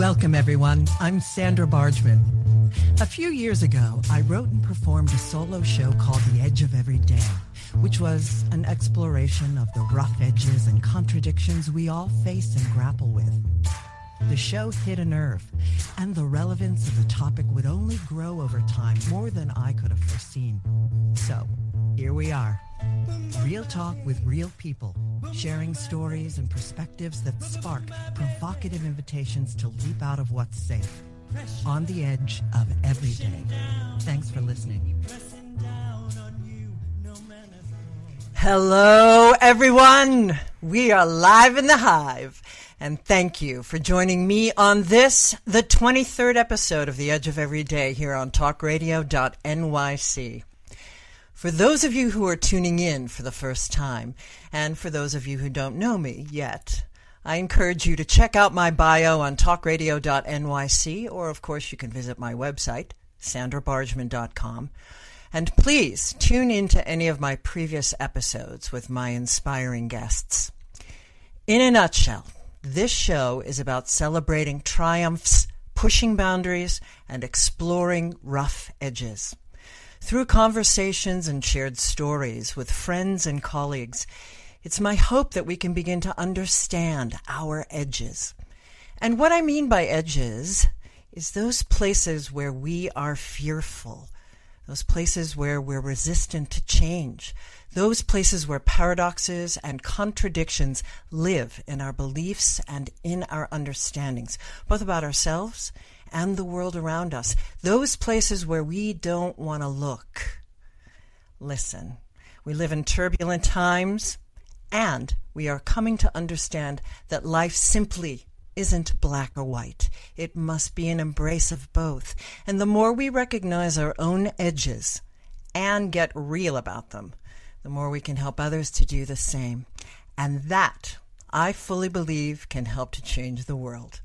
Welcome, everyone. I'm Sandra Bargman. A few years ago, I wrote and performed a solo show called The Edge of Every Day, which was an exploration of the rough edges and contradictions we all face and grapple with. The show hit a nerve, and the relevance of the topic would only grow over time more than I could have foreseen. So, here we are. Real talk with real people, sharing stories and perspectives that spark provocative invitations to leap out of what's safe. On the edge of every day. Thanks for listening. Hello, everyone. We are live in the hive. And thank you for joining me on this, the 23rd episode of The Edge of Every Day here on talkradio.nyc. For those of you who are tuning in for the first time, and for those of you who don't know me yet, I encourage you to check out my bio on talkradio.nyc, or of course you can visit my website, sandrabargman.com. And please tune in to any of my previous episodes with my inspiring guests. In a nutshell, this show is about celebrating triumphs, pushing boundaries, and exploring rough edges. Through conversations and shared stories with friends and colleagues, it's my hope that we can begin to understand our edges. And what I mean by edges is those places where we are fearful, those places where we're resistant to change, those places where paradoxes and contradictions live in our beliefs and in our understandings, both about ourselves and the world around us, those places where we don't want to look. Listen, we live in turbulent times, and we are coming to understand that life simply isn't black or white. It must be an embrace of both. And the more we recognize our own edges and get real about them, the more we can help others to do the same. And that, I fully believe, can help to change the world.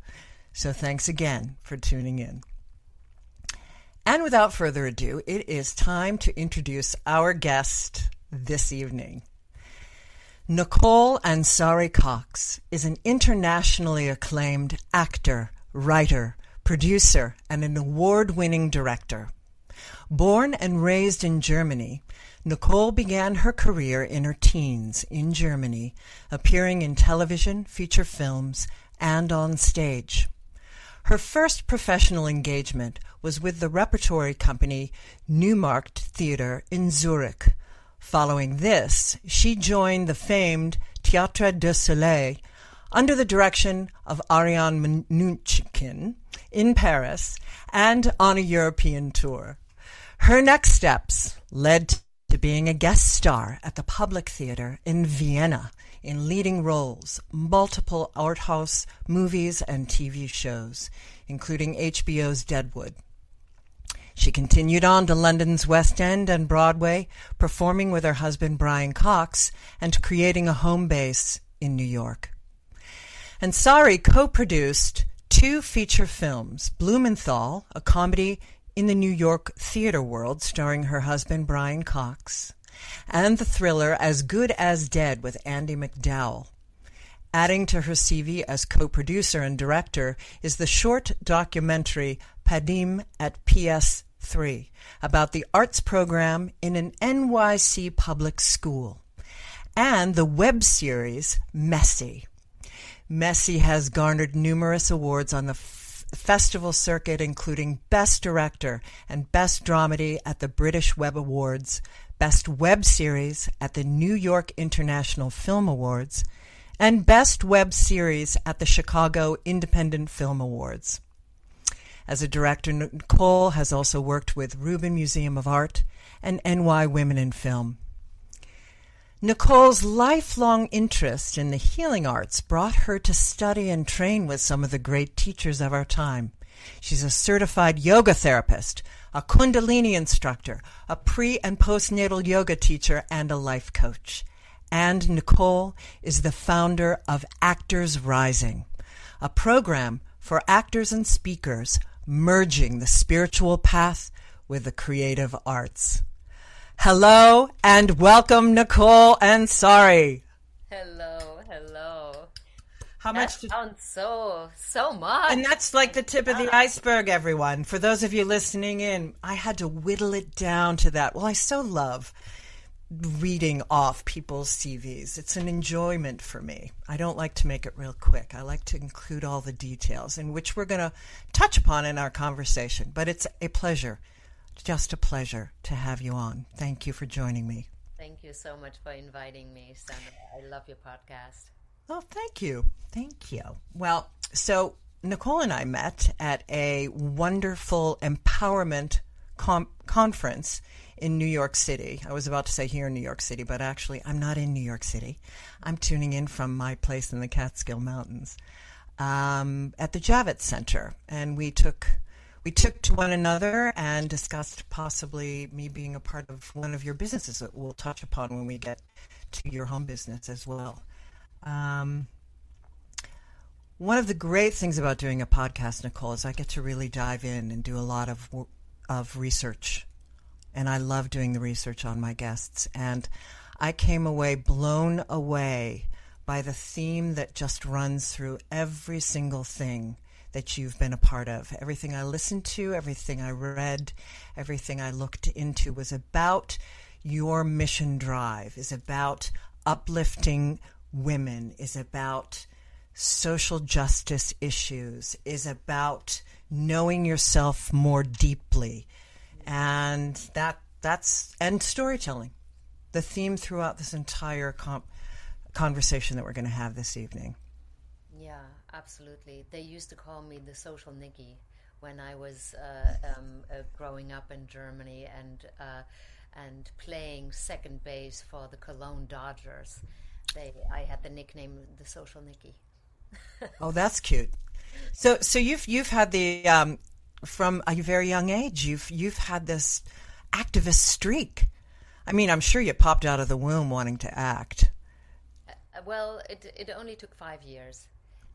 So thanks again for tuning in. And without further ado, it is time to introduce our guest this evening. Nicole Ansari Cox is an internationally acclaimed actor, writer, producer, and an award winning director. Born and raised in Germany, Nicole began her career in her teens in Germany, appearing in television, feature films, and on stage. Her first professional engagement was with the repertory company Neumarkt Theatre in Zurich. Following this, she joined the famed Théâtre du Soleil under the direction of Ariane Mnouchkine in Paris and on a European tour. Her next steps led to being a guest star at the Public Theatre in Vienna in leading roles, multiple art house movies and TV shows, including HBO's Deadwood. She continued on to London's West End and Broadway, performing with her husband Brian Cox and creating a home base in New York. Ansari co produced two feature films Blumenthal, a comedy in the New York theater world starring her husband Brian Cox, and the thriller As Good as Dead with Andie MacDowell. Adding to her CV as co-producer and director is the short documentary Padim at PS3 about the arts program in an NYC public school, and the web series Messy. Messy has garnered numerous awards on the festival circuit, including Best Director and Best Dramedy at the British Web Awards, Best Web Series at the New York International Film Awards, and Best Web Series at the Chicago Independent Film Awards. As a director, Nicole has also worked with Rubin Museum of Art and NY Women in Film. Nicole's lifelong interest in the healing arts brought her to study and train with some of the great teachers of our time. She's a certified yoga therapist, a Kundalini instructor, a pre and postnatal yoga teacher, and a life coach. And Nicole is the founder of Actors Rising, a program for actors and speakers merging the spiritual path with the creative arts. Hello and welcome, Nicole Ansari. Hello, hello. How that much? Did... sounds so so much. And that's like the tip of the ah. iceberg, everyone. For those of you listening in, I had to whittle it down to that. Well, I so love reading off people's CVs. It's an enjoyment for me. I don't like to make it real quick. I like to include all the details, in which we're going to touch upon in our conversation. But it's a pleasure, just a pleasure to have you on. Thank you for joining me. Thank you so much for inviting me, Sandra. I love your podcast. Oh, thank you. Thank you. Well, so Nicole and I met at a wonderful empowerment com- conference in New York City. I was about to say here in New York City, but actually, I'm not in New York City. I'm tuning in from my place in the Catskill Mountains um, at the Javits Center, and we took we took to one another and discussed possibly me being a part of one of your businesses that we'll touch upon when we get to your home business as well. Um, one of the great things about doing a podcast, Nicole, is I get to really dive in and do a lot of of research, and I love doing the research on my guests. And I came away blown away by the theme that just runs through every single thing that you've been a part of. Everything I listened to, everything I read, everything I looked into was about your mission drive, is about uplifting women, is about social justice issues, is about knowing yourself more deeply. And that that's and storytelling. The theme throughout this entire comp, conversation that we're going to have this evening. Absolutely. They used to call me the social Nikki when I was uh, um, uh, growing up in Germany and uh, and playing second base for the Cologne Dodgers. They, I had the nickname the social Nikki. oh, that's cute. So, so you've you've had the um, from a very young age. You've you've had this activist streak. I mean, I'm sure you popped out of the womb wanting to act. Uh, well, it it only took five years.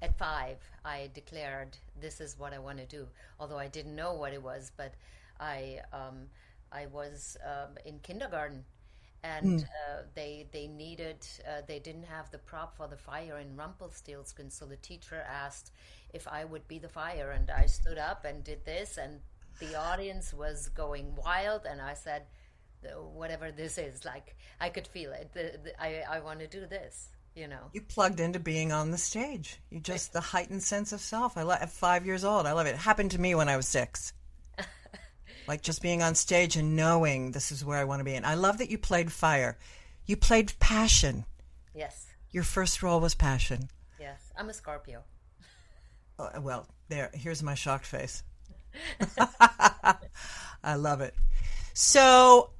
At five, I declared this is what I want to do. Although I didn't know what it was, but I um, I was um, in kindergarten and mm. uh, they they needed uh, they didn't have the prop for the fire in Rumpelstiltskin, so the teacher asked if I would be the fire, and I stood up and did this, and the audience was going wild, and I said, whatever this is, like I could feel it. The, the, I I want to do this. You know, you plugged into being on the stage. You just the heightened sense of self. I love at five years old. I love it. It happened to me when I was six like just being on stage and knowing this is where I want to be. And I love that you played fire. You played passion. Yes. Your first role was passion. Yes, I'm a Scorpio. Oh, well, there. Here's my shocked face. I love it. So,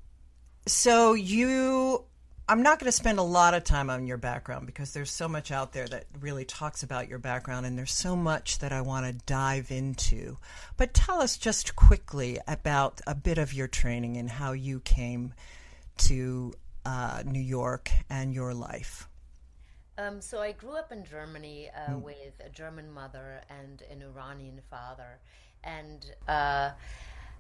so you I'm not going to spend a lot of time on your background because there's so much out there that really talks about your background, and there's so much that I want to dive into. But tell us just quickly about a bit of your training and how you came to uh, New York and your life. Um, so I grew up in Germany uh, mm. with a German mother and an Iranian father, and. Uh,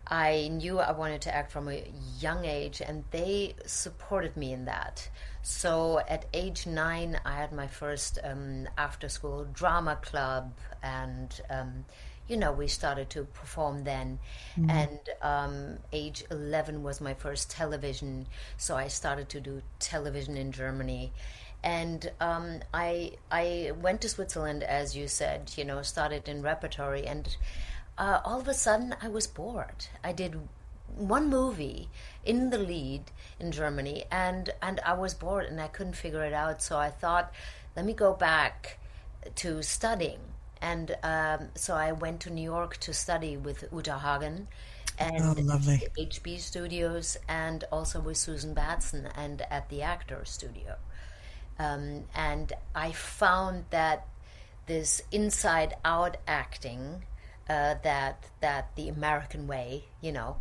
I knew I wanted to act from a young age, and they supported me in that. So at age nine, I had my first um, after school drama club, and um, you know, we started to perform then. Mm-hmm. And um, age 11 was my first television, so I started to do television in Germany. And um, I I went to Switzerland, as you said, you know, started in repertory, and uh, all of a sudden I was bored. I did one movie in the lead in Germany, and and I was bored and I couldn't figure it out. So I thought, let me go back to studying, and um, so I went to New York to study with Uta Hagen. And oh, lovely. HB Studios, and also with Susan Batson, and at the Actor Studio. Um, and I found that this inside out acting uh, that that the American way, you know,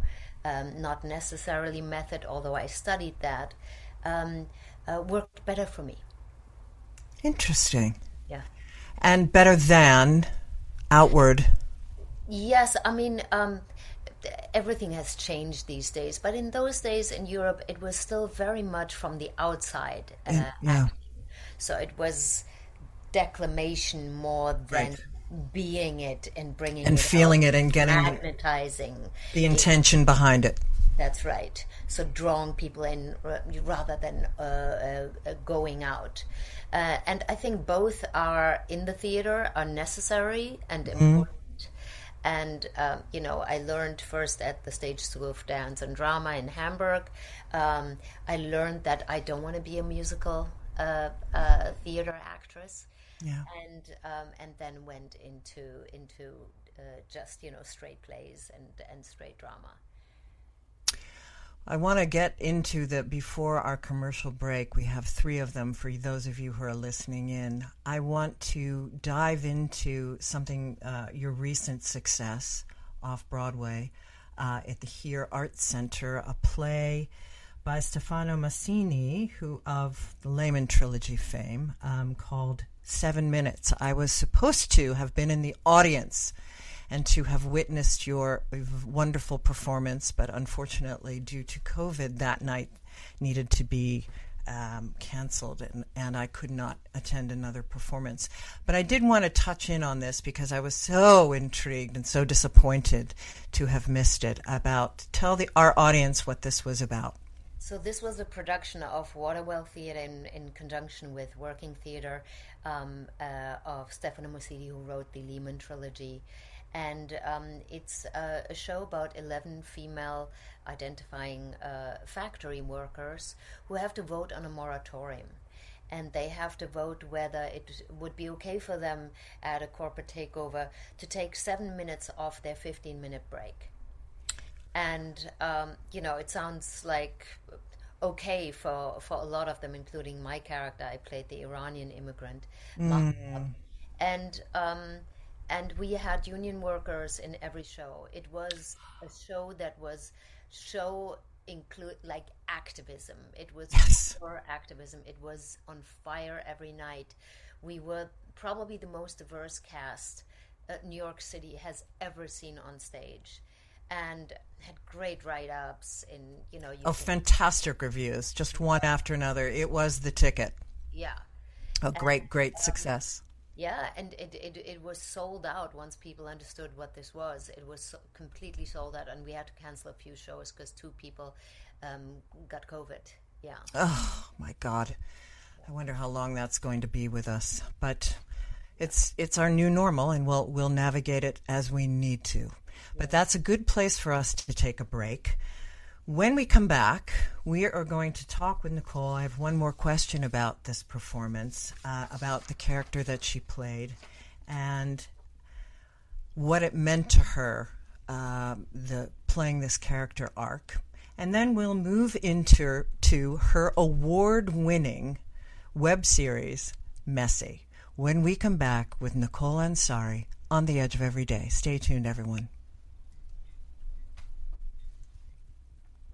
um, not necessarily method, although I studied that, um, uh, worked better for me. Interesting. Yeah. And better than outward. Yes, I mean. Um, everything has changed these days, but in those days in Europe, it was still very much from the outside. Uh, yeah. So it was declamation more than Right. Being it and bringing And it feeling out, it and getting- magnetizing The intention behind it. that's right. So drawing people in rather than uh, uh, going out. Uh, and I think both are in the theater are necessary and important. And um, you know, I learned first at the Stage School of Dance and Drama in Hamburg. Um, I learned that I don't want to be a musical uh, uh, theater actress Yeah. and um, and then went into into uh, just you know straight plays and and straight drama. I want to get into the before our commercial break. We have three of them for those of you who are listening in. I want to dive into something, uh, your recent success off Broadway uh, at the Here Arts Center, a play by Stefano Massini, who of the Lehman trilogy fame, um, called Seven Minutes. I was supposed to have been in the audience and to have witnessed your wonderful performance, but unfortunately, due to COVID, that night needed to be um, canceled, and, and I could not attend another performance. But I did want to touch in on this because I was so intrigued and so disappointed to have missed it. About tell the our audience what this was about. So this was a production of Waterwell Theatre in, in conjunction with Working Theatre um, uh, of Stefano Massini, who wrote the Lehman trilogy. And um, it's a, a show about 11 female identifying uh, factory workers who have to vote on a moratorium. And they have to vote whether it would be okay for them at a corporate takeover to take seven minutes off their 15 minute break and um, you know it sounds like okay for for a lot of them including my character. I played the iranian immigrant Mahmoud. and um, and we had union workers in every show. It was a show that was show include like activism. It was Yes. pure activism. It was on fire every night. We were probably the most diverse cast uh, new york city has ever seen on stage and had great write-ups in you know you Oh, can- fantastic reviews, just one after another. It was the ticket. yeah A great, great success. yeah and it, it, it was sold out once people understood what this was it was so, completely sold out and we had to cancel a few shows because two people um, got covid yeah Oh my God, I wonder how long that's going to be with us. But it's it's our new normal, and we'll we'll navigate it as we need to. But that's a good place for us to take a break. When we come back, we are going to talk with Nicole. I have one more question about this performance, uh, about the character that she played, and what it meant to her, um, the playing this character arc, and then we'll move into to her award-winning web series, Messy. When we come back with Nicole Ansari on the Edge of Every Day. Stay tuned, everyone.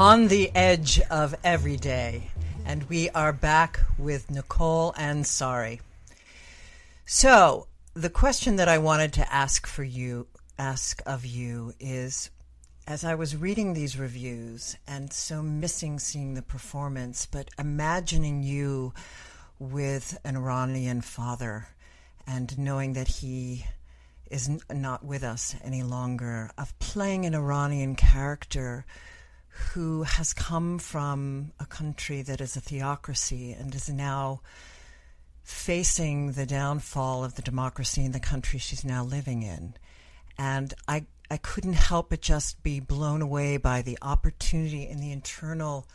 On the edge of every day. And we are back with Nicole Ansari. So, the question that I wanted to ask for you, ask of you is as I was reading these reviews and so missing seeing the performance, but imagining you with an Iranian father and knowing that he is not with us any longer, of playing an Iranian character who has come from a country that is a theocracy and is now facing the downfall of the democracy in the country she's now living in. And I, I couldn't help but just be blown away by the opportunity and the internal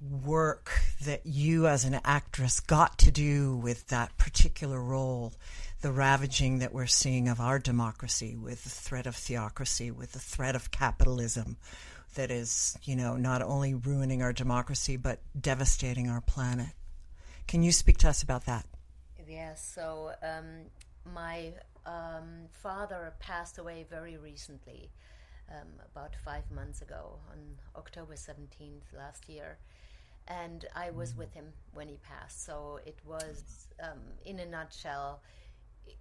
work that you as an actress got to do with that particular role, the ravaging that we're seeing of our democracy with the threat of theocracy, with the threat of capitalism that is, you know, not only ruining our democracy but devastating our planet. Can you speak to us about that? Yes, so um, my um, father passed away very recently, um, about five months ago, on October 17th last year. And I was with him when he passed. So it was, um, in a nutshell,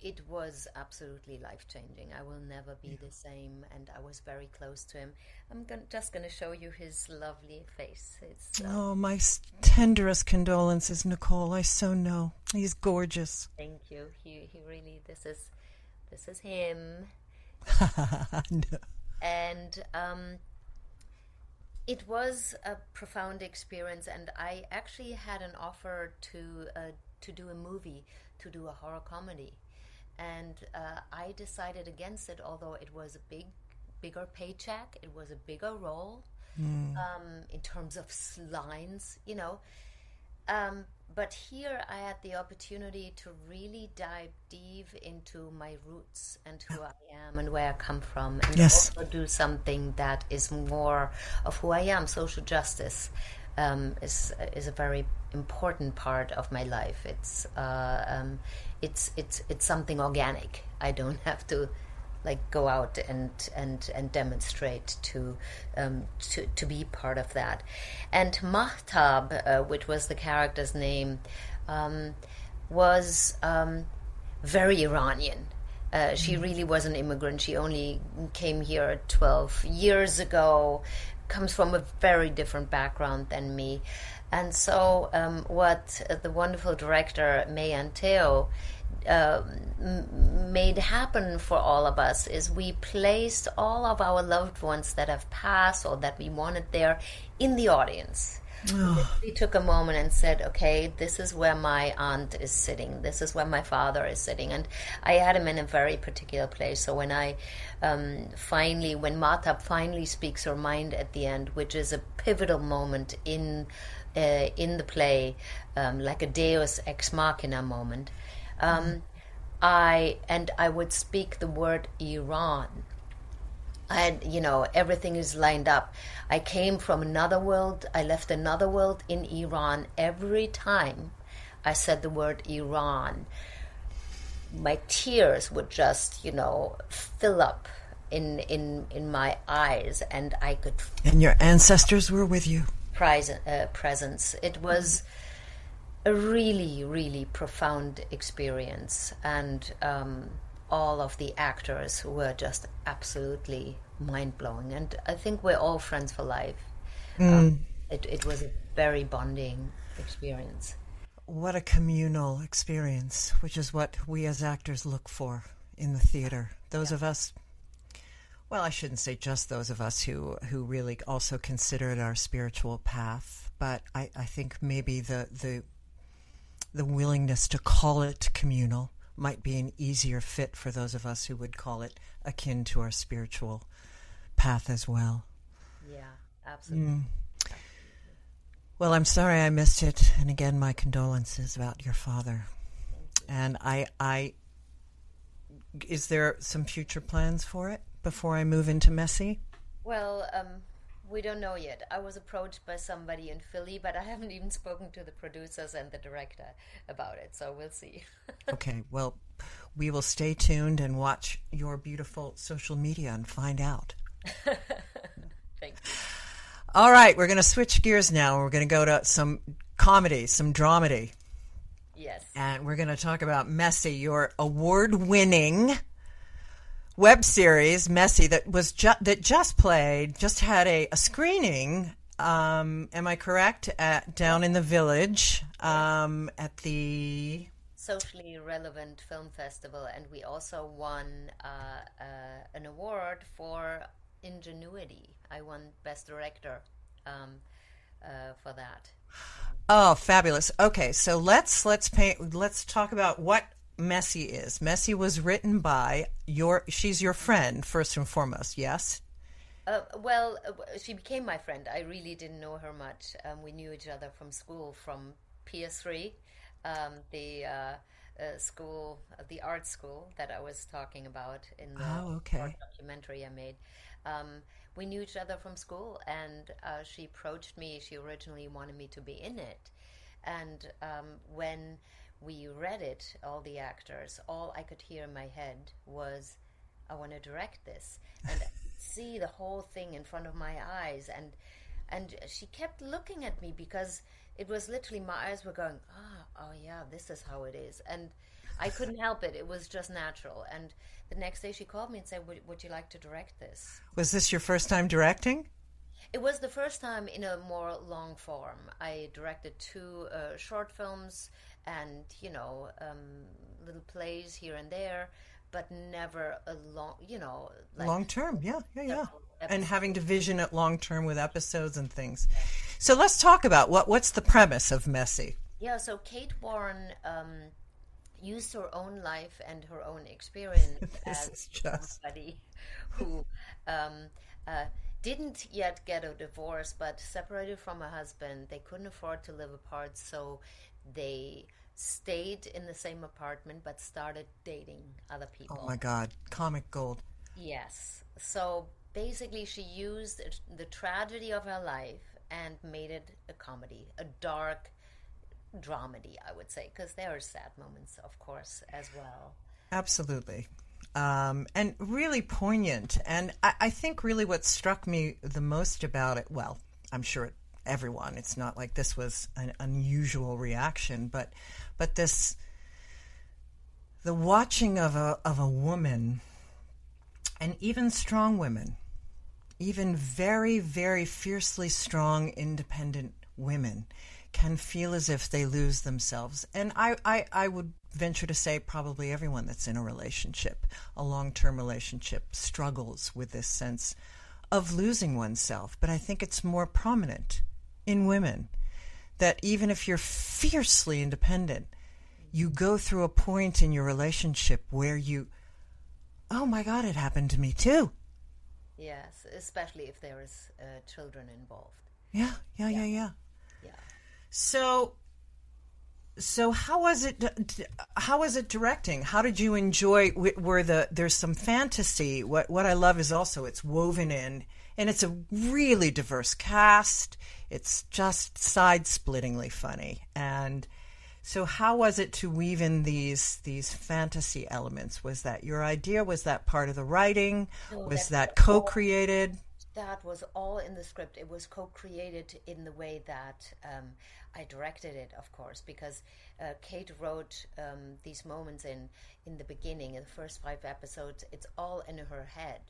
it was absolutely life changing. I will never be the same, and I was very close to him. I'm gon- just going to show you his lovely face. It's uh, Oh, my s- tenderest condolences, Nicole. I so know. He's gorgeous. thank you. He he really this is this is him. No. and um, it was a profound experience. And I actually had an offer to uh, to do a movie, to do a horror comedy, and uh, I decided against it. Although it was a big, bigger paycheck, it was a bigger role um, in terms of lines, you know. Um, but here I had the opportunity to really dive deep into my roots and who I am and where I come from, and Yes. also do something that is more of who I am. Social justice um, is is a very important part of my life. It's uh, um, it's it's it's something organic. I don't have to like go out and and and demonstrate to um, to to be part of that. And Mahtab, uh, which was the character's name, um, was um, very Iranian. Uh, she really was an immigrant. She only came here 12 years ago, comes from a very different background than me. And so, um, what the wonderful director Mei Ann Teo uh, made happen for all of us is we placed all of our loved ones that have passed or that we wanted there in the audience. We took a moment and said, okay, this is where my aunt is sitting. This is where my father is sitting. And I had him in a very particular place. So when I um, finally, when Mahtab finally speaks her mind at the end, which is a pivotal moment in, uh, in the play, um, like a deus ex machina moment, um, I, and I would speak the word Iran. And you know everything is lined up. I came from another world. I left another world in iran every time i said the word iran my tears would just you know fill up in in in my eyes and i could And your ancestors were with you. prize, uh, presence. It was a really, really profound experience, and um, all of the actors were just absolutely mind blowing. And I think we're all friends for life. Um, it, it was a very bonding experience. What a communal experience, which is what we as actors look for in the theater. Those of us, well, I shouldn't say just those of us who, who really also consider it our spiritual path, but I, I think maybe the, the, the willingness to call it communal might be an easier fit for those of us who would call it akin to our spiritual path as well. Yeah, absolutely. Mm. Well, I'm sorry I missed it, and again, my condolences about your father. And I, I, is there some future plans for it before I move into Messy? Well, um, we don't know yet. I was approached by somebody in Philly, but I haven't even spoken to the producers and the director about it, so we'll see. Okay, well, we will stay tuned and watch your beautiful social media and find out. Thank you. All right, we're going to switch gears now. We're going to go to some comedy, some dramedy, Yes. and we're going to talk about Messy, your award-winning web series, Messy, that was ju- that just played, just had a, a screening. Um, am I correct? At down in the village, um, at the Socially relevant film festival, and we also won uh, uh, an award for ingenuity. I won best director um, uh, for that. Oh, fabulous. Okay, so let's let's paint let's talk about what Messy is. Messy was written by your she's your friend first and foremost, yes? Uh, well, uh, she became my friend. I really didn't know her much. Um, we knew each other from school, from PS3, um, the uh, uh, school, uh, the art school that I was talking about in the Oh, okay. documentary I made. Um, we knew each other from school, and uh, she approached me. She originally wanted me to be in it, and um, when we read it, all the actors, all I could hear in my head was, "I want to direct this," and see the whole thing in front of my eyes, and and she kept looking at me because it was literally my eyes were going, "Ah, oh yeah, this is how it is," and I couldn't help it. It was just natural. And the next day, she called me and said, "Would, would you like to direct this?" Was this your first time directing? It was the first time in a more long form. I directed two uh, short films and, you know, um, little plays here and there, but never a long, you know, like long term, yeah, yeah, yeah. And having to vision it long term with episodes and things. So let's talk about what what's the premise of Messy. Yeah, so Kate Warren um, used her own life and her own experience as just- somebody who um, uh, didn't yet get a divorce, but separated from her husband. They couldn't afford to live apart, so they stayed in the same apartment but started dating other people. Oh my god, comic gold. Yes. So basically, she used the tragedy of her life and made it a comedy, a dark dramedy, I would say, because there are sad moments, of course, as well. Absolutely. Um, and really poignant. And I, I think really what struck me the most about it, well, I'm sure it, everyone, it's not like this was an unusual reaction, but, but this, the watching of a, of a woman, and even strong women, even very, very fiercely strong, independent women can feel as if they lose themselves. And I, I, I would venture to say probably everyone that's in a relationship, a long term relationship, struggles with this sense of losing oneself. But I think it's more prominent in women that even if you're fiercely independent, you go through a point in your relationship where you, oh my God, it happened to me too. Yes, especially if there is uh, children involved. Yeah, yeah, yeah, yeah. Yeah. So, so how was it? How was it directing? How did you enjoy? w- Were the there's some fantasy? What what I love is also it's woven in, and it's a really diverse cast. It's just side splittingly funny, and so how was it to weave in these these fantasy elements? Was that your idea? Was that part of the writing? No, was that co-created? That was all in the script. It was co-created in the way that um, I directed it, of course, because uh, Kate wrote um, these moments in in the beginning, in the first five episodes. It's all in her head.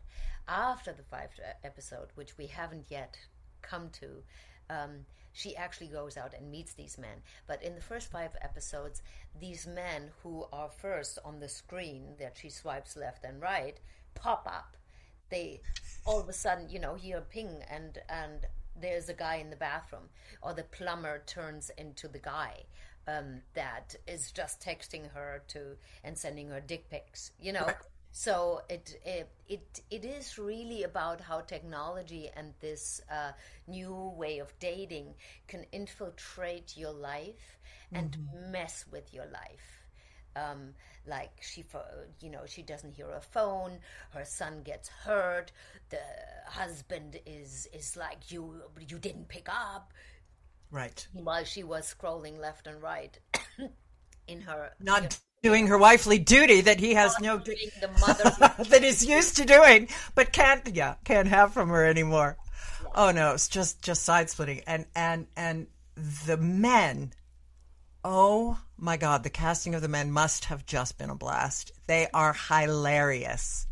After the five uh, episode, which we haven't yet come to, um, she actually goes out and meets these men. But in the first five episodes, these men who are first on the screen that she swipes left and right pop up. They all of a sudden you know hear a ping and and there's a guy in the bathroom or the plumber turns into the guy um, that is just texting her to and sending her dick pics you know so it, it it it is really about how technology and this uh, new way of dating can infiltrate your life and mess with your life. Um, like she, you know, she doesn't hear her phone. Her son gets hurt. The husband is is like, you you didn't pick up Right. while she was scrolling left and right in her Not doing her wifely duty that he has no mother that he's used to doing, but can't yeah can't have from her anymore. Oh no, it's just just side splitting, and and and the men. Oh my God, the casting of the men must have just been a blast. They are hilarious.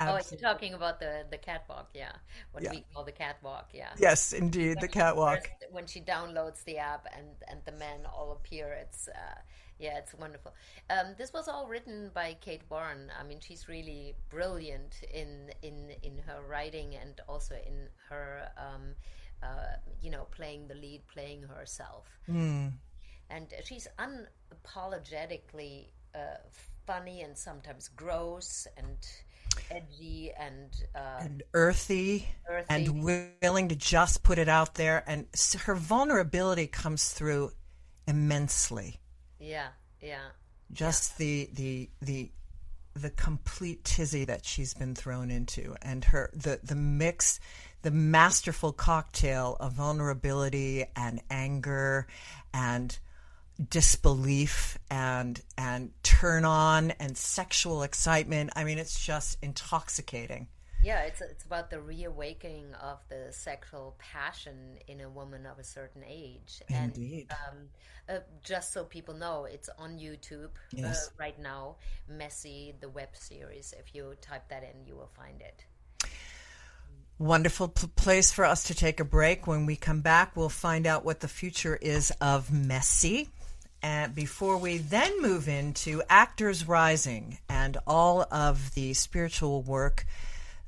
Oh, you're talking about the the catwalk, yeah. What Yeah. we call the catwalk, yeah. Yes, indeed, the catwalk. First, when she downloads the app and and the men all appear, it's uh, yeah, it's wonderful. Um, this was all written by Kate Warren. I mean, she's really brilliant in in in her writing and also in her um, uh, you know playing the lead, playing herself. And she's unapologetically uh, funny and sometimes gross and edgy and uh, and earthy, Earthy. and willing to just put it out there. And her vulnerability comes through immensely. Yeah, yeah. Just the the the the complete tizzy that she's been thrown into, and her the the mix, the masterful cocktail of vulnerability and anger and disbelief and and turn on and sexual excitement. I mean, it's just intoxicating. Yeah, it's it's about the reawakening of the sexual passion in a woman of a certain age. Indeed. And um, uh, just so people know, it's on YouTube Yes. uh, right now. Messy, the web series. If you type that in, you will find it. Wonderful p- place for us to take a break. When we come back, we'll find out what the future is of Messy. And before we then move into Actors Rising and all of the spiritual work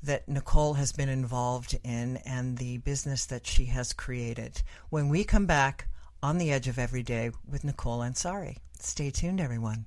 that Nicole has been involved in and the business that she has created. When we come back on the edge of every day with Nicole Ansari. Stay tuned, everyone.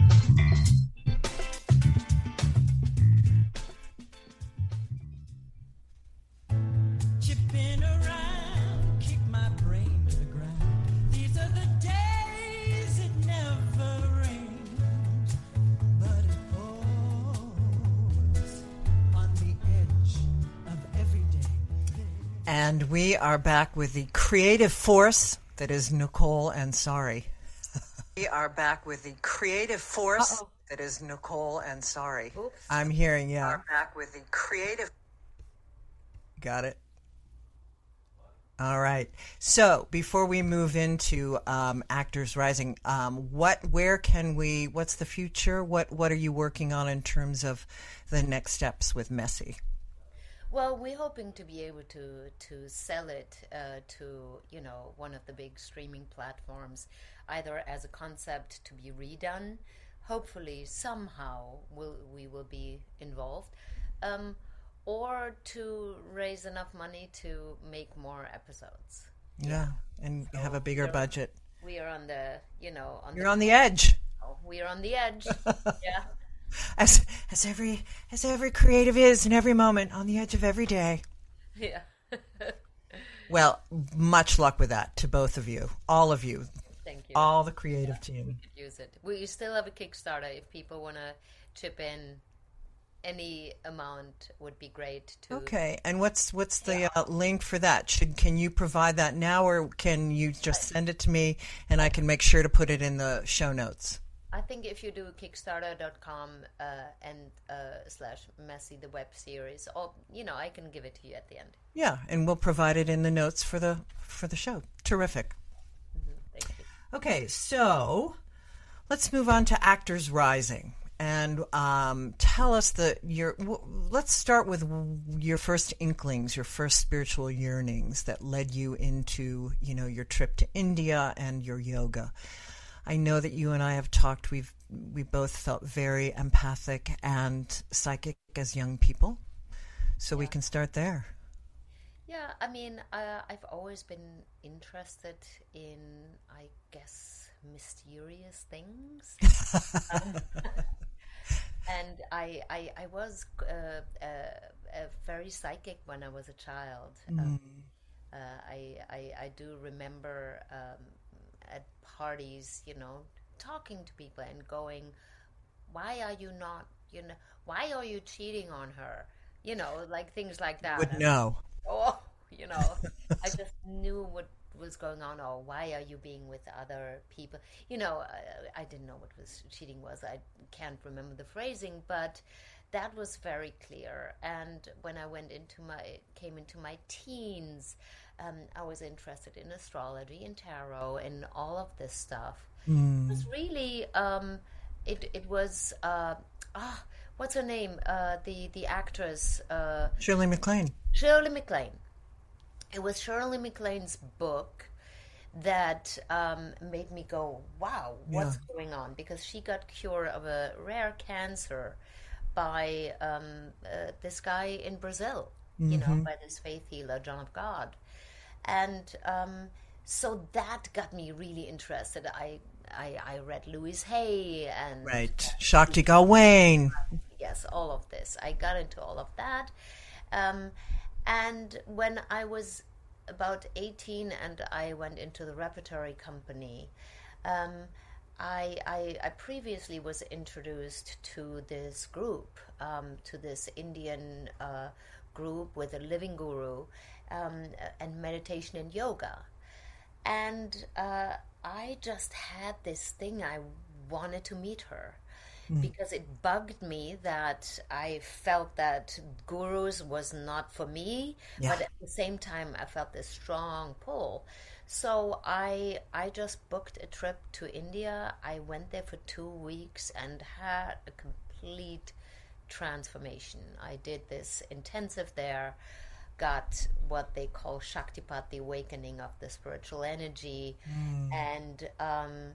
And we are back with the creative force that is Nicole Ansari. we are back with the creative force that is Nicole Ansari. Oops. I'm hearing, yeah. are back with the creative Got it. All right. So before we move into um, Actors Rising, um, what, where can we? What's the future? What, what are you working on in terms of the next steps with Messy? Well, we're hoping to be able to to sell it uh, to you know one of the big streaming platforms, either as a concept to be redone. Hopefully, somehow will we will be involved, um, or to raise enough money to make more episodes. Yeah, and have a bigger budget. We are on the you know on You're the on the edge. we are on the edge. yeah. As as every as every creative is in every moment on the edge of every day. Yeah. Well, much luck with that to both of you, all of you, Thank you. all the creative team. use it. We still have a Kickstarter. If people want to chip in, any amount would be great. To Okay, and what's what's the uh, link for that? Should can you provide that now, or can you just send it to me and I can make sure to put it in the show notes? I think if you do Kickstarter.com uh, and uh, slash Messy the web series, or you know, I can give it to you at the end. Yeah, and we'll provide it in the notes for the for the show. Terrific. Thank you. Okay, so let's move on to Actors Rising, and um, tell us the your. W- let's start with your first inklings, your first spiritual yearnings that led you into you know your trip to India and your yoga. I know that you and I have talked. We've we both felt very empathic and psychic as young people, so we can start there. Yeah, I mean, uh, I've always been interested in, I guess, mysterious things. Um, and I, I, I was uh, uh, uh, very psychic when I was a child. Um, uh, I, I, I do remember um, at parties, you know, talking to people and going, "Why are you not? You know, why are you cheating on her? You know, like things like that." Would know. oh, you know, I just knew what was going on. Or why are you being with other people? You know, I, I didn't know what was cheating was. I can't remember the phrasing, but that was very clear. And when I went into my came into my teens, um, I was interested in astrology and tarot and all of this stuff. It was really, um, it it was. Uh, ah, what's her name? Uh, the the actress. Uh, Shirley MacLaine. Shirley MacLaine. It was Shirley MacLaine's book that um, made me go, "Wow, what's going on?" Because she got cured of a rare cancer by um, uh, this guy in Brazil, you know, by this faith healer, John of God, and um, so that got me really interested. I I, I read Louise Hay and Right. Shakti Gawain. yes, all of this. I got into all of that. Um, and when I was about 18 and I went into the repertory company, um, I, I, I previously was introduced to this group, um, to this Indian uh, group with a living guru um, and meditation and yoga. And uh, I just had this thing I wanted to meet her because it bugged me that I felt that gurus was not for me, but at the same time I felt this strong pull. So I I just booked a trip to India. I went there for two weeks and had a complete transformation. I did this intensive there, got what they call Shaktipat, the awakening of the spiritual energy, and um,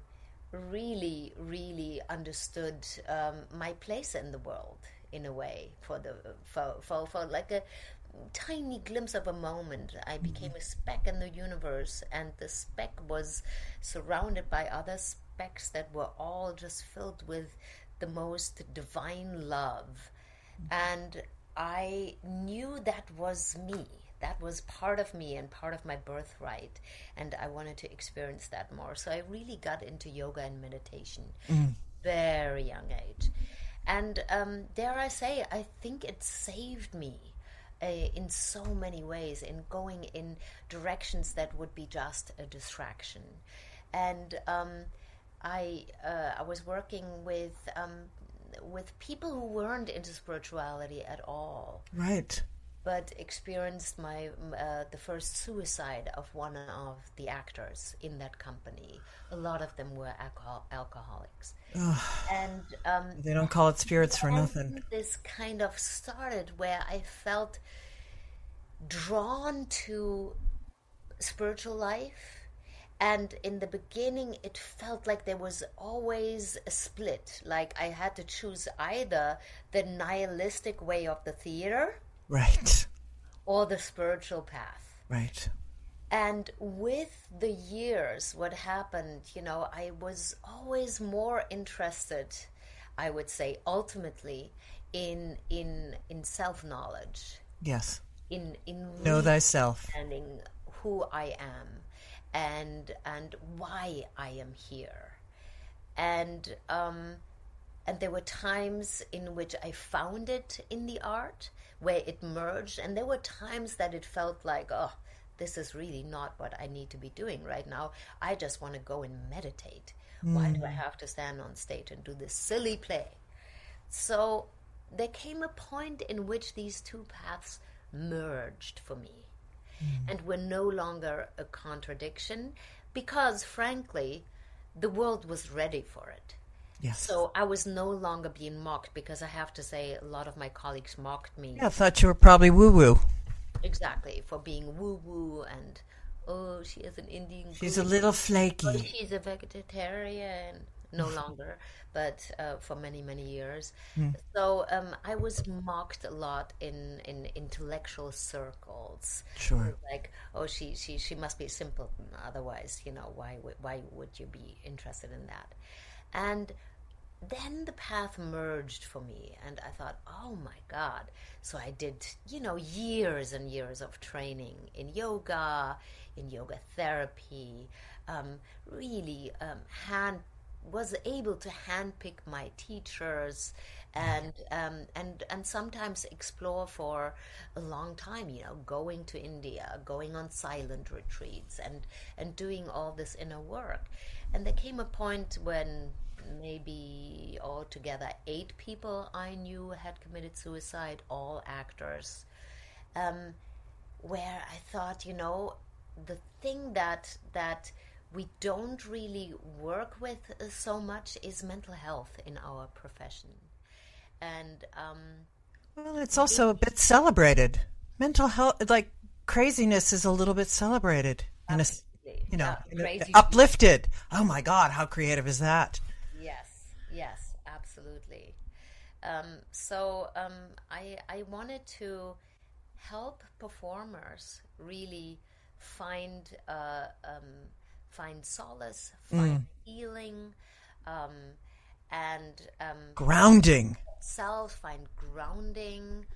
really, really understood um, my place in the world in a way for the for, for, for like a tiny glimpse of a moment i mm-hmm. became a speck in the universe and the speck was surrounded by other specks that were all just filled with the most divine love. Mm-hmm. And i knew that was me. That was part of me and part of my birthright and i wanted to experience that more. So i really got into yoga and meditation mm-hmm. very young age. And um, dare i say i think it saved me uh, in so many ways in going in directions that would be just a distraction and um, I uh, I was working with um, with people who weren't into spirituality at all Right. But experienced my uh, the first suicide of one of the actors in that company. A lot of them were alcohol- alcoholics, and um, They don't call it spirits for nothing. This kind of started where I felt drawn to spiritual life. And in the beginning, it felt like there was always a split. Like I had to choose either the nihilistic way of the theater Right. or the spiritual path. Right. And with the years, what happened, you know, I was always more interested, I would say, ultimately, in in in self knowledge, Yes. in in Know thyself. understanding who I am, and and why I am here, and um, and there were times in which I found it in the art where it merged, and there were times that it felt like, oh, this is really not what I need to be doing right now. I just want to go and meditate. Why do I hmm. have to stand on stage and do this silly play? So there came a point in which these two paths merged for me hmm. and were no longer a contradiction because, frankly, the world was ready for it. Yes. So I was no longer being mocked because I have to say a lot of my colleagues mocked me I thought you were probably woo woo. exactly for being woo woo and oh she is an Indian. She's a little Oh, flaky. she's a vegetarian. No longer, but uh, for many many years. Hmm. So um, I was mocked a lot in in intellectual circles. Sure. Like oh she she she must be a simpleton. Otherwise you know why why would you be interested in that? And then the path merged for me and i thought oh my god. So i did you know years and years of training in yoga in yoga therapy um, really um, hand was able to handpick my teachers and um, and and sometimes explore for a long time you know going to india going on silent retreats and and doing all this inner work. And there came a point when maybe altogether eight people I knew had committed suicide, all actors, um, where I thought, you know, the thing that that we don't really work with uh, so much is mental health in our profession, and um, Well, it's also a bit celebrated. Mental health, like craziness, is a little bit celebrated. And you know, Yeah, uplifted. Oh my God, how creative is that? Yes, absolutely. Um, so um, I I wanted to help performers really find uh, um, find solace, find healing, um, and um, Grounding. self, find grounding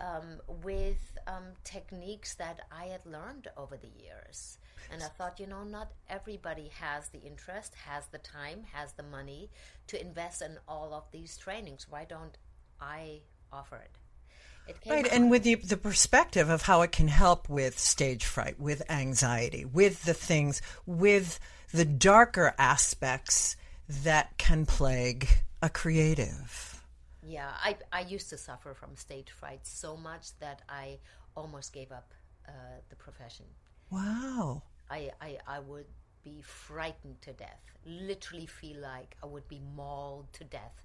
um, with um, techniques that I had learned over the years. And I thought, you know, not everybody has the interest, has the time, has the money to invest in all of these trainings. Why don't I offer it? Right, out- and with the, the perspective of how it can help with stage fright, with anxiety, with the things, with the darker aspects that can plague a creative. Yeah, I, I used to suffer from stage fright so much that I almost gave up uh, the profession. Wow. I, I, I would be frightened to death, literally feel like I would be mauled to death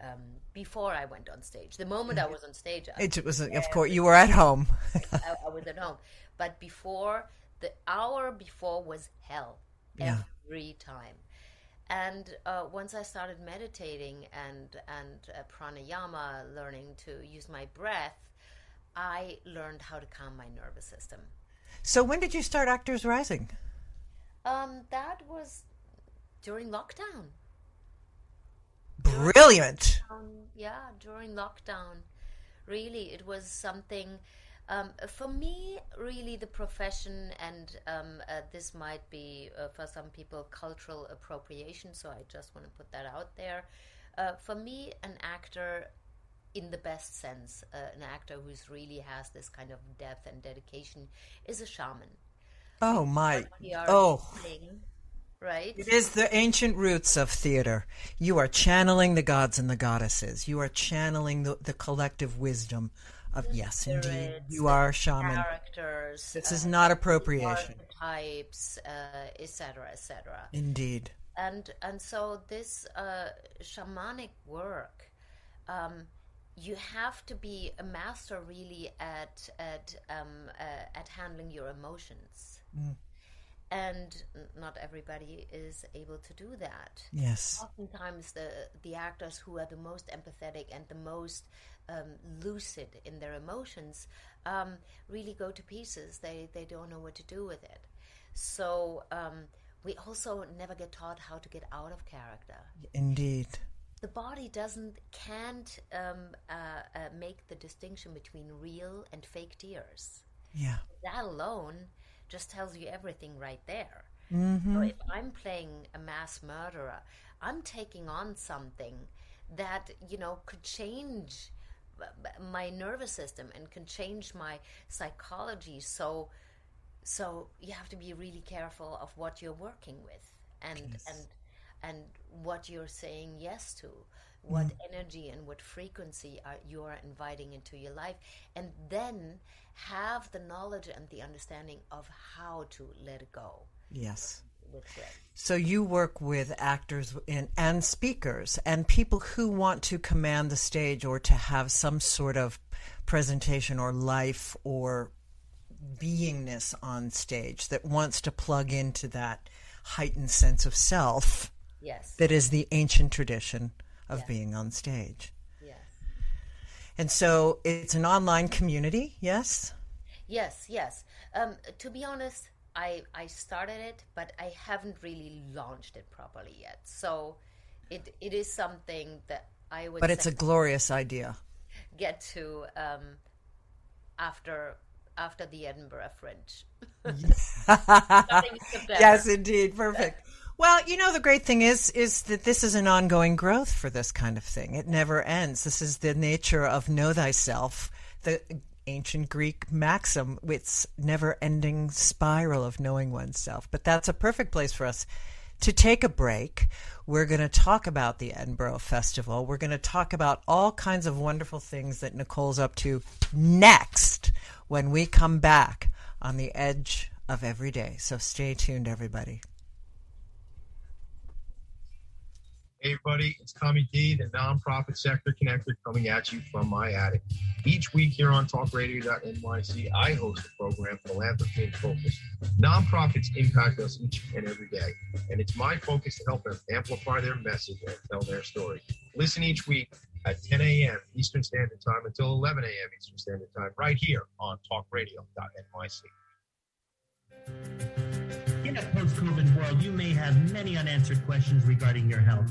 um, before I went on stage. The moment I was on stage, I, It was, of course, you were at home. I, I was at home. But before, the hour before was hell Yeah. every time. And uh, once I started meditating and and uh, pranayama, learning to use my breath, I learned how to calm my nervous system. so, when did you start Actors Rising? Um, that was during lockdown. Brilliant. Um, yeah, during lockdown, really, it was something. Um, for me, really, the profession, and um, uh, this might be uh, for some people cultural appropriation, so I just want to put that out there. Uh, for me, an actor, in the best sense, uh, an actor who's really has this kind of depth and dedication, is a shaman. Oh, my. Oh. right? It is the ancient roots of theater. You are channeling the gods and the goddesses. You are channeling the, the collective wisdom of, yes, indeed. You are a shaman. characters. This is uh, not appropriation. Archetypes, uh, etc., etc. Indeed. And and so this uh, shamanic work um, you have to be a master really at at um, uh, at handling your emotions, and not everybody is able to do that. Yes. Oftentimes, the the actors who are the most empathetic and the most um, lucid in their emotions um, really go to pieces. They they don't know what to do with it. So um, we also never get taught how to get out of character Indeed. the body doesn't can't um, uh, uh, make the distinction between real and fake tears. Yeah. That alone just tells you everything right there. Mm-hmm. So if I'm playing a mass murderer, I'm taking on something that you know could change my nervous system and can change my psychology. So, so you have to be really careful of what you're working with and and and what you're saying yes to mm. what energy and what frequency are you are inviting into your life and then have the knowledge and the understanding of how to let it go Yes. With it. So you work with actors in, and speakers and people who want to command the stage or to have some sort of presentation or life or beingness on stage that wants to plug into that heightened sense of self yes that is the ancient tradition of Yes. being on stage. yes And so it's an online community, yes? yes yes um, to be honest I, I started it but i haven't really launched it properly yet so it, it is something that i would But it's a glorious idea. get to um, after after the edinburgh fringe Starting in September. yes, indeed. Perfect. Well, you know the great thing is is that this is an ongoing growth for this kind of thing. It never ends. This is the nature of know thyself, the ancient Greek maxim, its never-ending spiral of knowing oneself. But that's a perfect place for us to take a break. We're going to talk about the Edinburgh Festival. We're going to talk about all kinds of wonderful things that Nicole's up to next when we come back on the edge of every day. So stay tuned, everybody. Hey, everybody, it's Tommy D, the nonprofit sector connector, coming at you from my attic. Each week here on talkradio.nyc, I host a program, Philanthropy and Focus. Nonprofits impact us each and every day, and it's my focus to help them amplify their message and tell their story. Listen each week at 10 a.m. Eastern Standard Time until 11 a.m. Eastern Standard Time, right here on talkradio.nyc. In a post COVID world, you may have many unanswered questions regarding your health.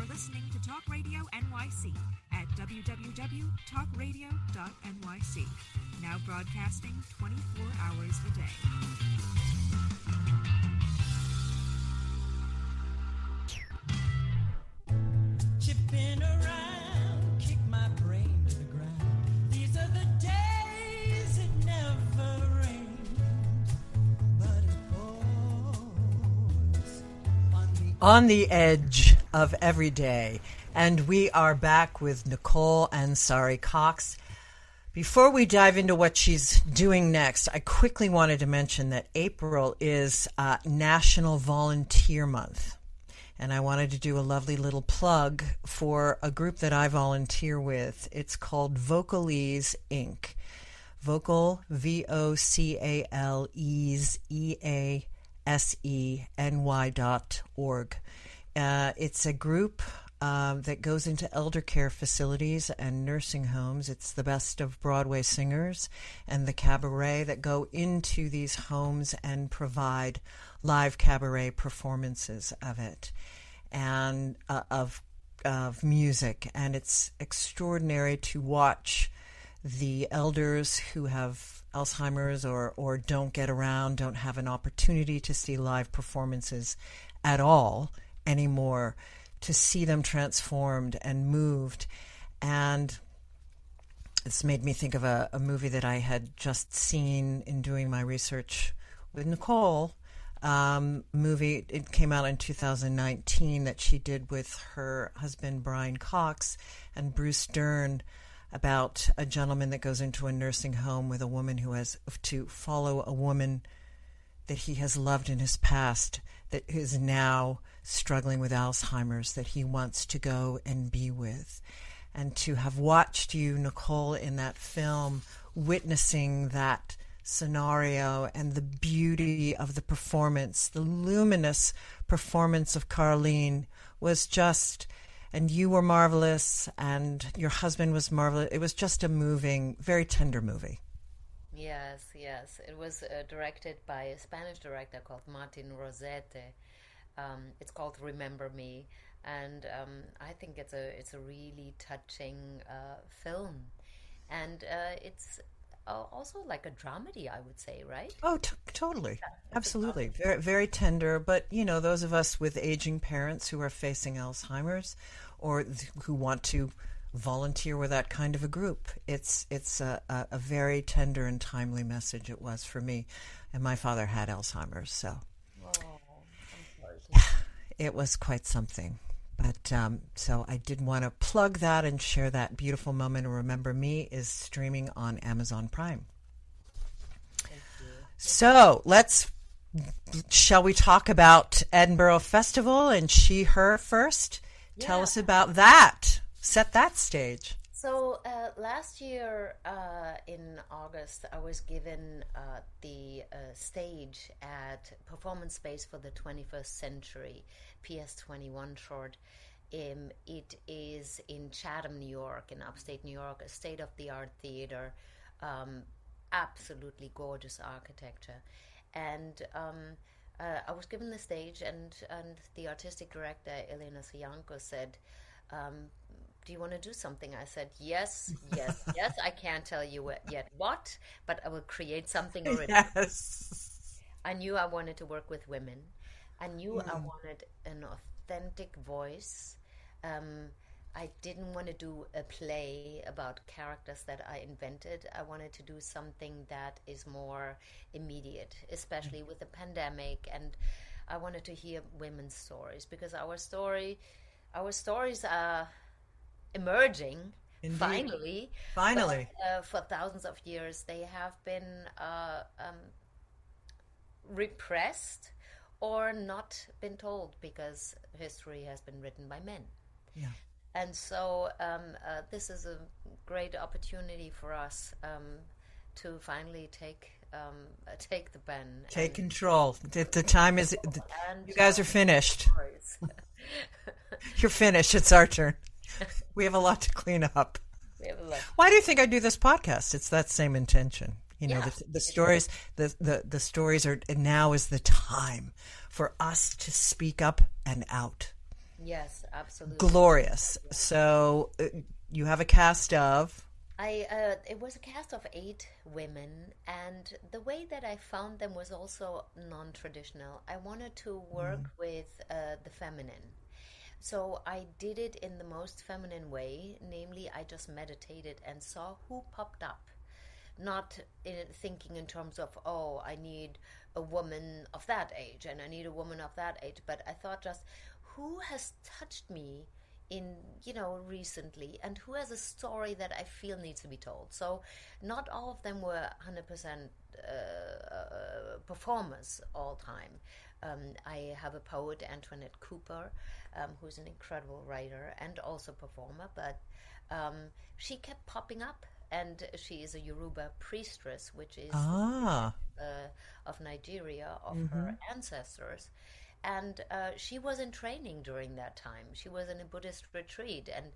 You're listening to Talk Radio NYC at www.talkradio.nyc. Now broadcasting 24 hours a day. Chipping around, kick my brain to the ground. These are the days it never rained, but it pours on the On the edge of every day. And we are back with Nicole Ansari Cox. Before we dive into what she's doing next, I quickly wanted to mention that April is uh, National Volunteer Month. And I wanted to do a lovely little plug for a group that I volunteer with. It's called Vocalese Inc. Vocal, V O C A L E's E A S E N Y dot org. Uh, it's a group um, that goes into elder care facilities and nursing homes. It's the best of Broadway singers and the cabaret that go into these homes and provide live cabaret performances of it and uh, of of music. And it's extraordinary to watch the elders who have Alzheimer's or, or don't get around, don't have an opportunity to see live performances at all anymore, to see them transformed and moved. And this made me think of a, a movie that I had just seen in doing my research with Nicole. Um, movie it came out in 2019 that she did with her husband Brian Cox and Bruce Dern about a gentleman that goes into a nursing home with a woman who has to follow a woman that he has loved in his past that is now struggling with Alzheimer's that he wants to go and be with. And to have watched you, Nicole, in that film, witnessing that scenario and the beauty of the performance, the luminous performance of Carlene was just, and you were marvelous, and your husband was marvelous. It was just a moving, very tender movie. Yes, yes. It was uh, directed by a Spanish director called Martin Rosete. Um, it's called Remember Me, and um, I think it's a it's a really touching uh, film, and uh, it's uh, also like a dramedy, I would say, right? Oh, t- totally, absolutely, very very tender. But you know, those of us with aging parents who are facing Alzheimer's, or th- who want to volunteer with that kind of a group, it's it's a, a, a very tender and timely message. It was for me, and my father had Alzheimer's, so it was quite something. But um, so I did want to plug that and share that beautiful moment. And remember, me is streaming on Amazon Prime. So let's shall we talk about Edinburgh Festival and she her first? Tell us about that. Set that stage. So uh, last year uh, in August, I was given uh, the uh, stage at Performance Space for the 21st Century, PS21 short. Um, it is in Chatham, New York, in upstate New York, a state of the art theater, um, absolutely gorgeous architecture. And um, uh, I was given the stage, and, and the artistic director, Elena Siyanko, said, um, do you want to do something? I said, yes, yes, yes. I can't tell you yet what, but I will create something original. Yes. I knew I wanted to work with women. I knew I Mm. wanted an authentic voice. Um, I didn't want to do a play about characters that I invented. I wanted to do something that is more immediate, especially with the pandemic. And I wanted to hear women's stories because our story, our stories are emerging. Indeed. Finally, Finally. But, uh, for thousands of years, they have been uh, um, repressed or not been told because history has been written by men. Yeah. And so um, uh, this is a great opportunity for us um, to finally take um, uh, take the pen. Take control. The, the time is. The, and you guys are finished. You're finished. It's our turn. We have a lot to clean up. We have a lot. Why do you think I do this podcast? It's that same intention. You know, Yeah. the, the stories, the, the, the stories are, and now is the time for us to speak up and out. Yes, absolutely. Glorious. So uh, you have a cast of. I uh, it was a cast of eight women, and the way that I found them was also non-traditional. I wanted to work with uh, the feminine, so I did it in the most feminine way. Namely, I just meditated and saw who popped up, not in thinking in terms of oh, I need a woman of that age and I need a woman of that age, but I thought just who has touched me in you know recently and who has a story that i feel needs to be told so not all of them were 100% uh, uh, performers all time um, i have a poet antoinette cooper um, who's an incredible writer and also performer but um, she kept popping up and she is a yoruba priestess which is Ah. uh, of nigeria of her ancestors And uh, she was in training during that time. She was in a Buddhist retreat, and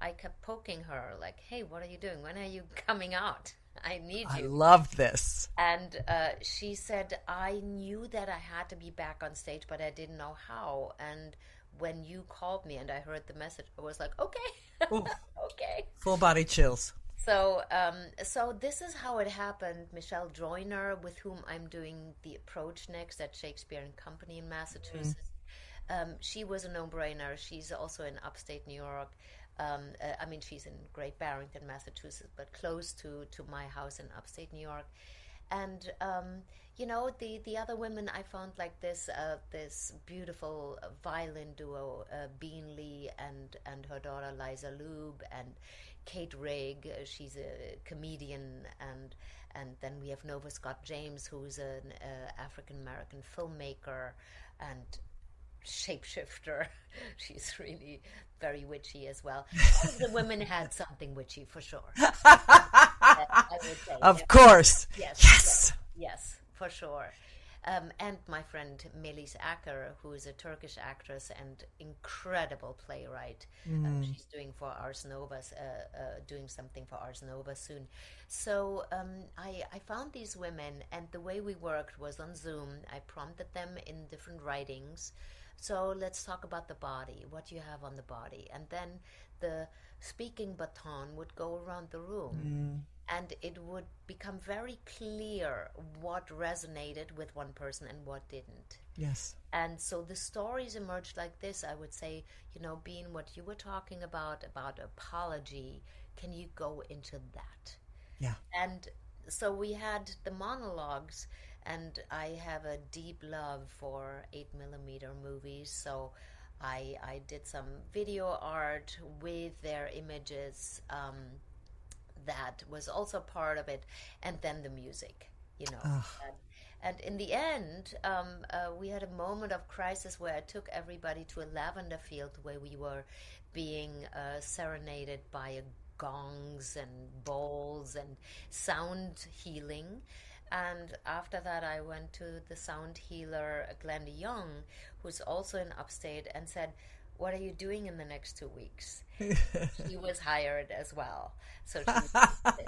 I kept poking her, like, "Hey, what are you doing? When are you coming out? I need you. I love this. And uh, she said, I knew that I had to be back on stage, but I didn't know how. And when you called me and I heard the message, I was like, okay, okay. Full body chills. So, um, so this is how it happened. Michelle Joyner, with whom I'm doing the approach next at Shakespeare and Company in Massachusetts, um, she was a no-brainer. She's also in upstate New York. Um, uh, I mean, she's in Great Barrington, Massachusetts, but close to to my house in upstate New York. And um, you know, the the other women I found like this uh, this beautiful uh, violin duo, uh, Bean Lee and and her daughter Liza Lube and Kate Rigg. uh, She's a comedian and. And then we have Nova Scott James, who's an uh, African American filmmaker, and shapeshifter. She's really very witchy as well. The women had something witchy for sure. I would say. Of Yeah. course. Yes. Yes. Yes, for sure. Um, and my friend Melis Aker, who is a Turkish actress and incredible playwright. Um, Mm. she's doing for Ars Nova, uh, uh, doing something for Ars Nova soon. So um, I, I found these women, and the way we worked was on Zoom. I prompted them in different writings. So let's talk about the body. What you have on the body? And then the speaking baton would go around the room Mm. and it would become very clear what resonated with one person and what didn't. Yes. And so the stories emerged like this. I would say, you know, being what you were talking about, about apology, can you go into that? Yeah. And so we had the monologues, and I have a deep love for 8 millimeter movies. So I, I did some video art with their images. Um, that was also part of it, and then the music, you know. And, and in the end, um, uh, we had a moment of crisis where I took everybody to a lavender field where we were being uh, serenaded by gongs and bowls and sound healing. And after that, I went to the sound healer, Glenda Young, who's also in upstate, and said, What are you doing in the next two weeks? she was hired as well. So she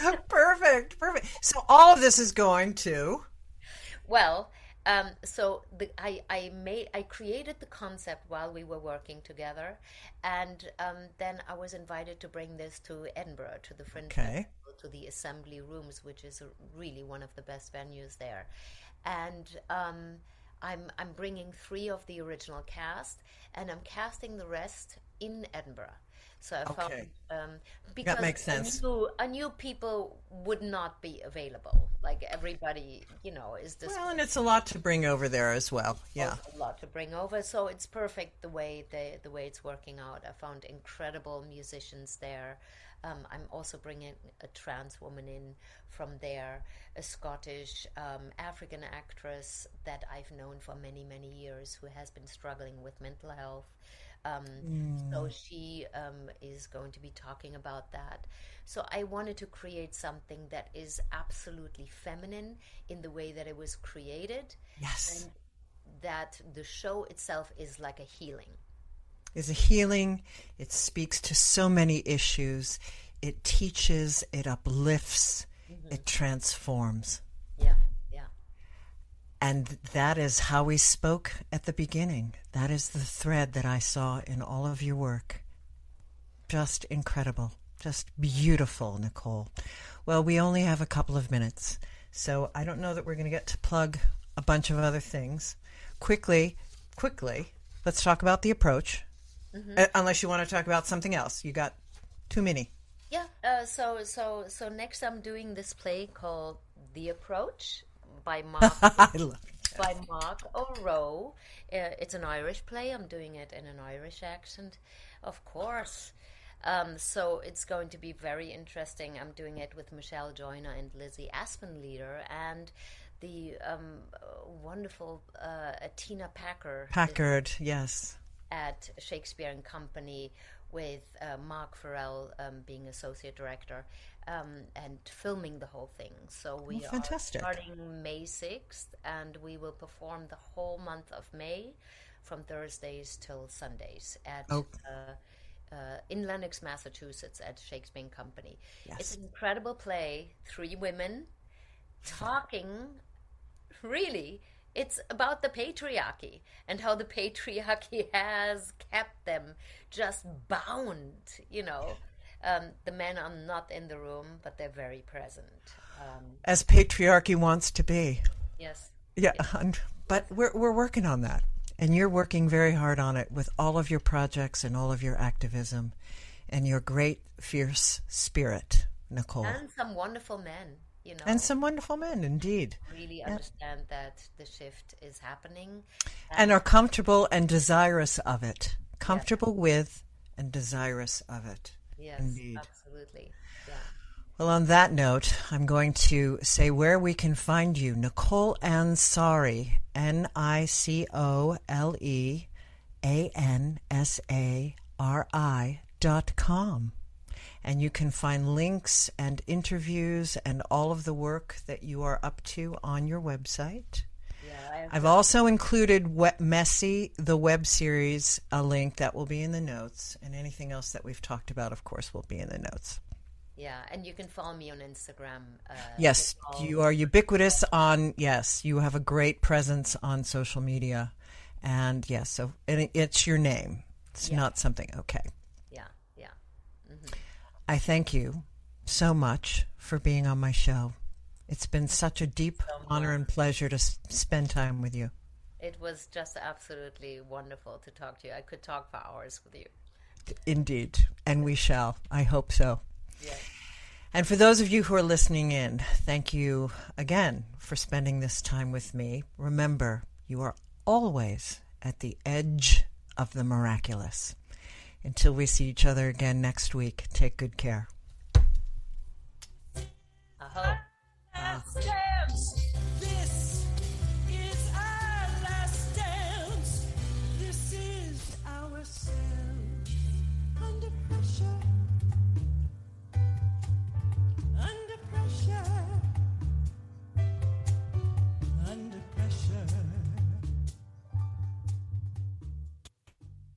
perfect, perfect. So all of this is going to. Well, um, so the, I, I made I created the concept while we were working together, and um, then I was invited to bring this to Edinburgh to the Fringe Okay. To the Assembly Rooms, which is really one of the best venues there, and. Um, I'm I'm bringing three of the original cast, and I'm casting the rest in Edinburgh. So I found Okay. um, because makes I sense. knew, I knew people would not be available. Like everybody, you know, is just Well, and it's a lot to bring over there as well. Yeah. a lot to bring over. So it's perfect the way the the way it's working out. I found incredible musicians there. Um, I'm also bringing a trans woman in from there, a Scottish um, African actress that I've known for many many years who has been struggling with mental health. Um, So Mm. she um, is going to be talking about that. So I wanted to create something that is absolutely feminine in the way that it was created. Yes. And that the show itself is like a healing. Is a healing. It speaks to so many issues. It teaches, it uplifts, mm-hmm. it transforms. Yeah, yeah. And that is how we spoke at the beginning. That is the thread that I saw in all of your work. Just incredible. Just beautiful, Nicole. Well, we only have a couple of minutes, so I don't know that we're going to get to plug a bunch of other things. Quickly, quickly, let's talk about the approach. Mhm. Uh, unless you want to talk about something else. You got too many. Yeah. Uh, so so so next I'm doing this play called The Approach by Mark by Mark O'Rowe. Uh, it's an Irish play. I'm doing it in an Irish accent, of course. Um, so it's going to be very interesting. I'm doing it with Michelle Joyner and Lizzie Aspenlieder and the um, wonderful uh, Tina Packer. Packard, yes. At Shakespeare and Company, with uh, Mark Farrell um, being associate director um, and filming the whole thing. So we Oh, fantastic. are starting May 6th and we will perform the whole month of May from Thursdays till Sundays at Oh. uh, uh, in Lenox, Massachusetts at Shakespeare and Company. Yes. It's an incredible play, three women talking really it's about the patriarchy and how the patriarchy has kept them just bound you know. Um, the men are not in the room but they're very present. Um, As patriarchy wants to be. yes. Yeah, and- but we're we're working on that, and you're working very hard on it with all of your projects and all of your activism, and your great fierce spirit, Nicole, and some wonderful men you know and some wonderful men indeed, really Yeah. understand that the shift is happening and are comfortable and desirous of it, comfortable with and desirous of it. yes indeed. absolutely yeah Well, on that note, I'm going to say where we can find you. Nicole Ansari, N I C O L E A N S A R I dot com. And you can find links and interviews and all of the work that you are up to on your website. yeah I've also included we- Messy, the web series, a link that will be in the notes. And anything else that we've talked about, of course, will be in the notes. yeah and you can follow me on instagram uh, Yes, you are ubiquitous on. Yes, you have a great presence on social media, and yes, so and it- it's your name. It's Yeah. not something. Okay, I thank you so much for being on my show. It's been such a deep honor and pleasure to s- spend time with you. It was just absolutely wonderful to talk to you. I could talk for hours with you. Indeed, and we shall. I hope so. And for those of you who are listening in, thank you again for spending this time with me. Remember, you are always at the edge of the miraculous. Until we see each other again next week, take good care. Uh-huh.